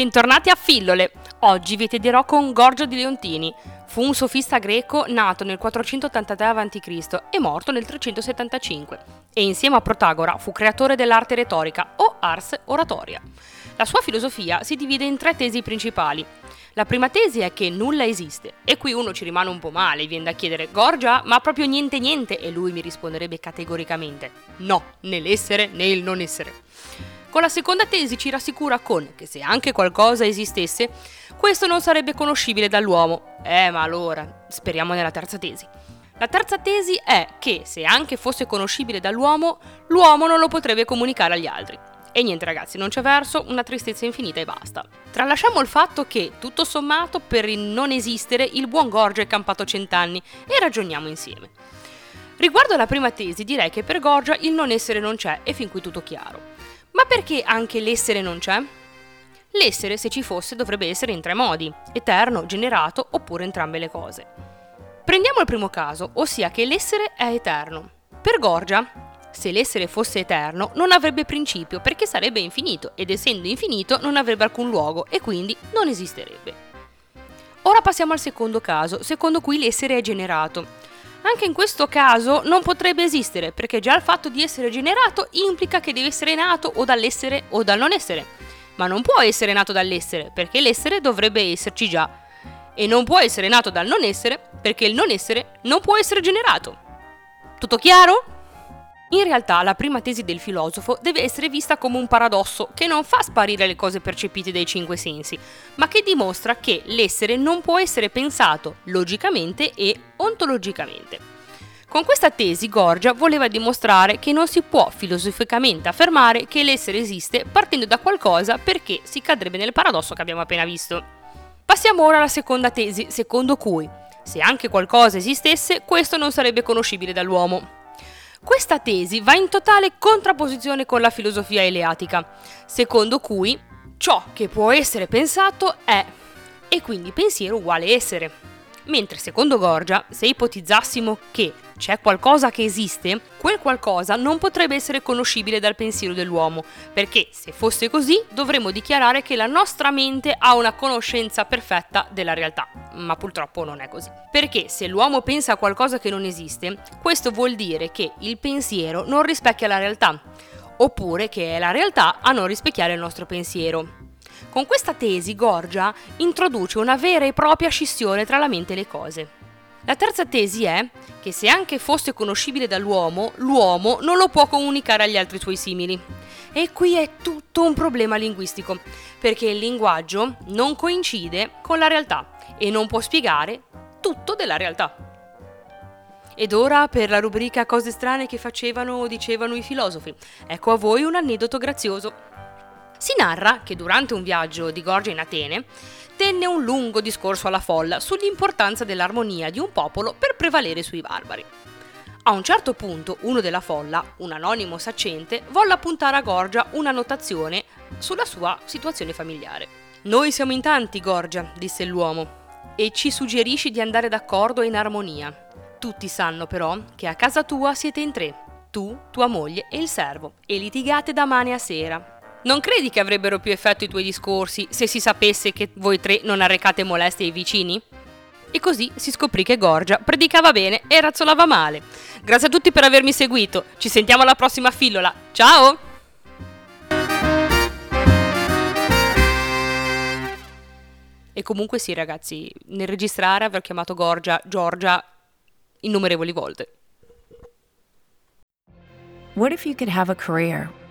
Bentornati a Fillole! Oggi vi tedierò con Gorgio di Leontini. Fu un sofista greco nato nel 483 a.C. e morto nel 375 e insieme a Protagora fu creatore dell'arte retorica o ars oratoria. La sua filosofia si divide in tre tesi principali. La prima tesi è che nulla esiste e qui uno ci rimane un po' male, viene da chiedere Gorgia, ma proprio niente niente e lui mi risponderebbe categoricamente no, né l'essere né il non essere. Con la seconda tesi ci rassicura con che se anche qualcosa esistesse, questo non sarebbe conoscibile dall'uomo. Eh, ma allora, speriamo nella terza tesi. La terza tesi è che se anche fosse conoscibile dall'uomo, l'uomo non lo potrebbe comunicare agli altri. E niente ragazzi, non c'è verso, una tristezza infinita e basta. Tralasciamo il fatto che, tutto sommato, per il non esistere, il buon Gorgia è campato cent'anni e ragioniamo insieme. Riguardo alla prima tesi, direi che per Gorgia il non essere non c'è e fin qui tutto chiaro. Ma perché anche l'essere non c'è? L'essere, se ci fosse, dovrebbe essere in tre modi, eterno, generato oppure entrambe le cose. Prendiamo il primo caso, ossia che l'essere è eterno. Per Gorgia, se l'essere fosse eterno, non avrebbe principio perché sarebbe infinito ed essendo infinito non avrebbe alcun luogo e quindi non esisterebbe. Ora passiamo al secondo caso, secondo cui l'essere è generato. Anche in questo caso non potrebbe esistere, perché già il fatto di essere generato implica che deve essere nato o dall'essere o dal non essere. Ma non può essere nato dall'essere, perché l'essere dovrebbe esserci già. E non può essere nato dal non essere, perché il non essere non può essere generato. Tutto chiaro? In realtà la prima tesi del filosofo deve essere vista come un paradosso che non fa sparire le cose percepite dai cinque sensi, ma che dimostra che l'essere non può essere pensato logicamente e ontologicamente. Con questa tesi Gorgia voleva dimostrare che non si può filosoficamente affermare che l'essere esiste partendo da qualcosa perché si cadrebbe nel paradosso che abbiamo appena visto. Passiamo ora alla seconda tesi, secondo cui, se anche qualcosa esistesse, questo non sarebbe conoscibile dall'uomo. Questa tesi va in totale contrapposizione con la filosofia eleatica, secondo cui ciò che può essere pensato è e quindi pensiero uguale essere. Mentre secondo Gorgia, se ipotizzassimo che c'è qualcosa che esiste, quel qualcosa non potrebbe essere conoscibile dal pensiero dell'uomo, perché se fosse così dovremmo dichiarare che la nostra mente ha una conoscenza perfetta della realtà, ma purtroppo non è così. Perché se l'uomo pensa a qualcosa che non esiste, questo vuol dire che il pensiero non rispecchia la realtà, oppure che è la realtà a non rispecchiare il nostro pensiero. Con questa tesi Gorgia introduce una vera e propria scissione tra la mente e le cose. La terza tesi è che se anche fosse conoscibile dall'uomo, l'uomo non lo può comunicare agli altri suoi simili. E qui è tutto un problema linguistico, perché il linguaggio non coincide con la realtà e non può spiegare tutto della realtà. Ed ora per la rubrica Cose strane che facevano o dicevano i filosofi. Ecco a voi un aneddoto grazioso. Si narra che durante un viaggio di Gorgia in Atene tenne un lungo discorso alla folla sull'importanza dell'armonia di un popolo per prevalere sui barbari. A un certo punto uno della folla, un anonimo saccente, volle appuntare a Gorgia una notazione sulla sua situazione familiare. Noi siamo in tanti, Gorgia, disse l'uomo, e ci suggerisci di andare d'accordo e in armonia. Tutti sanno però che a casa tua siete in tre, tu, tua moglie e il servo, e litigate da mane a sera. Non credi che avrebbero più effetto i tuoi discorsi se si sapesse che voi tre non arrecate molestie ai vicini? E così si scoprì che Gorgia predicava bene e razzolava male. Grazie a tutti per avermi seguito. Ci sentiamo alla prossima fillola. Ciao! E comunque sì, ragazzi, nel registrare aver chiamato Gorgia Giorgia innumerevoli volte. What if you could have a career